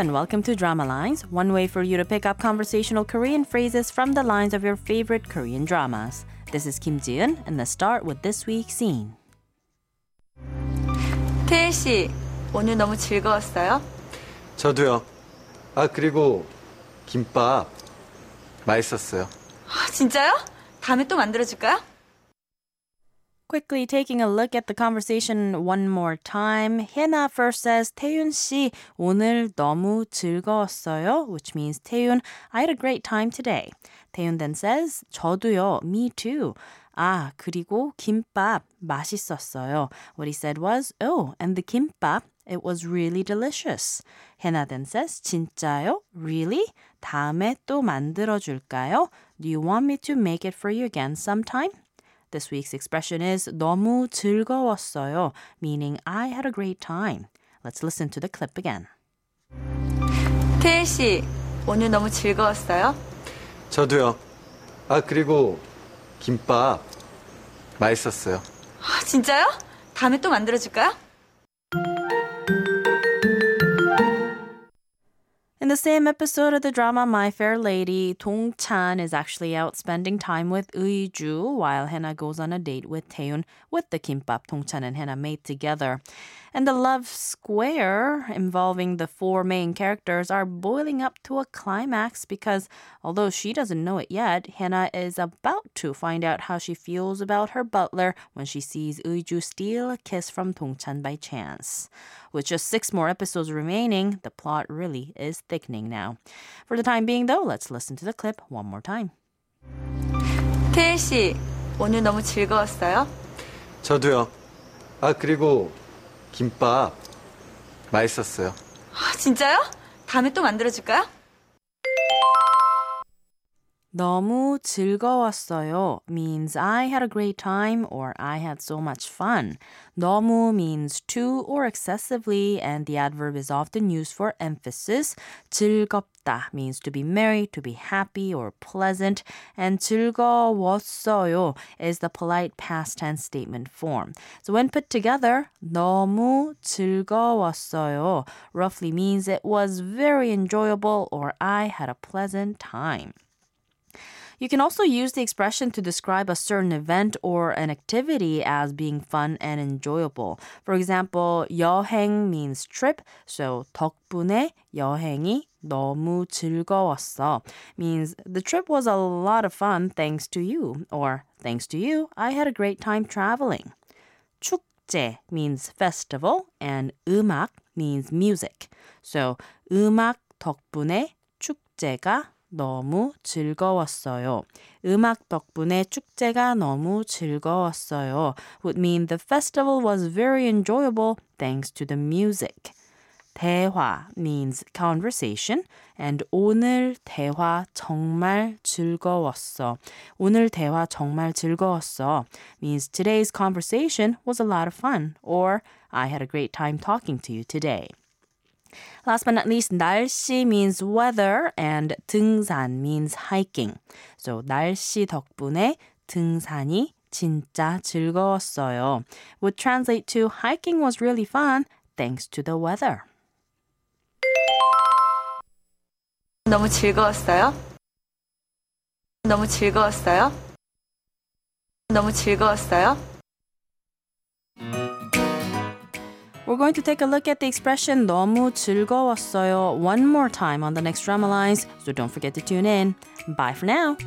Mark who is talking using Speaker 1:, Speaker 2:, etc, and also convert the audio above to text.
Speaker 1: and welcome to Drama Lines, one way for you to pick up conversational Korean phrases from the lines of your favorite Korean dramas. This is Kim Jiun, and let's start with this week's scene.
Speaker 2: 태윤 씨, 오늘 너무 즐거웠어요?
Speaker 3: 저도요. 아, 그리고 김밥 맛있었어요.
Speaker 2: 아, 진짜요? 다음에 또 만들어 줄까요?
Speaker 1: Quickly taking a look at the conversation one more time. Hena first says, 태윤 씨, 오늘 너무 즐거웠어요. Which means, 태윤, I had a great time today. 태윤 then says, 저도요, me too. 아, 그리고 김밥 맛있었어요. What he said was, oh, and the 김밥, it was really delicious. Hena then says, 진짜요? Really? 다음에 또 만들어줄까요? Do you want me to make it for you again sometime? This week's expression is 너무 즐거웠어요, meaning I had a great time. Let's listen to the clip again.
Speaker 2: 태일 씨, 오늘 너무 즐거웠어요?
Speaker 3: 저도요. 아, 그리고 김밥 맛있었어요.
Speaker 2: 아, 진짜요? 다음에 또 만들어 줄까요?
Speaker 1: The same episode of the drama My Fair Lady, Dong Chan is actually out spending time with Ju while Hena goes on a date with Taeyoon with the kimbap Dong Chan and Hena made together. And the love square involving the four main characters are boiling up to a climax because although she doesn't know it yet, Hena is about to find out how she feels about her butler when she sees Ju steal a kiss from Dong Chan by chance. With just six more episodes remaining, the plot really is thickening now. For the time being, though, let's listen to the clip one more time.
Speaker 2: 태일 씨, 오늘 너무 즐거웠어요?
Speaker 3: 저도요. 아, 그리고 김밥 맛있었어요.
Speaker 2: 아, 진짜요? 다음에 또 만들어줄까요?
Speaker 1: 너무 즐거웠어요 means I had a great time or I had so much fun. 너무 means too or excessively and the adverb is often used for emphasis. 즐겁다 means to be merry, to be happy or pleasant and 즐거웠어요 is the polite past tense statement form. So when put together, 너무 즐거웠어요 roughly means it was very enjoyable or I had a pleasant time. You can also use the expression to describe a certain event or an activity as being fun and enjoyable. For example, 여행 means trip, so 덕분에 여행이 너무 즐거웠어 means the trip was a lot of fun thanks to you, or thanks to you, I had a great time traveling. 축제 means festival, and 음악 means music. So 음악 덕분에 축제가 너무 즐거웠어요. 음악 덕분에 축제가 너무 즐거웠어요. would mean the festival was very enjoyable thanks to the music. 대화 means conversation and 오늘 대화 정말 즐거웠어. 오늘 대화 정말 즐거웠어 means today's conversation was a lot of fun or I had a great time talking to you today. Last but not least, 날씨 means weather and 등산 means hiking. So 날씨 덕분에 등산이 진짜 즐거웠어요. Would translate to hiking was really fun thanks to the weather.
Speaker 2: 너무 즐거웠어요? 너무 즐거웠어요? 너무 즐거웠어요?
Speaker 1: We're going to take a look at the expression 너무 즐거웠어요 one more time on the next drama lines, so don't forget to tune in. Bye for now.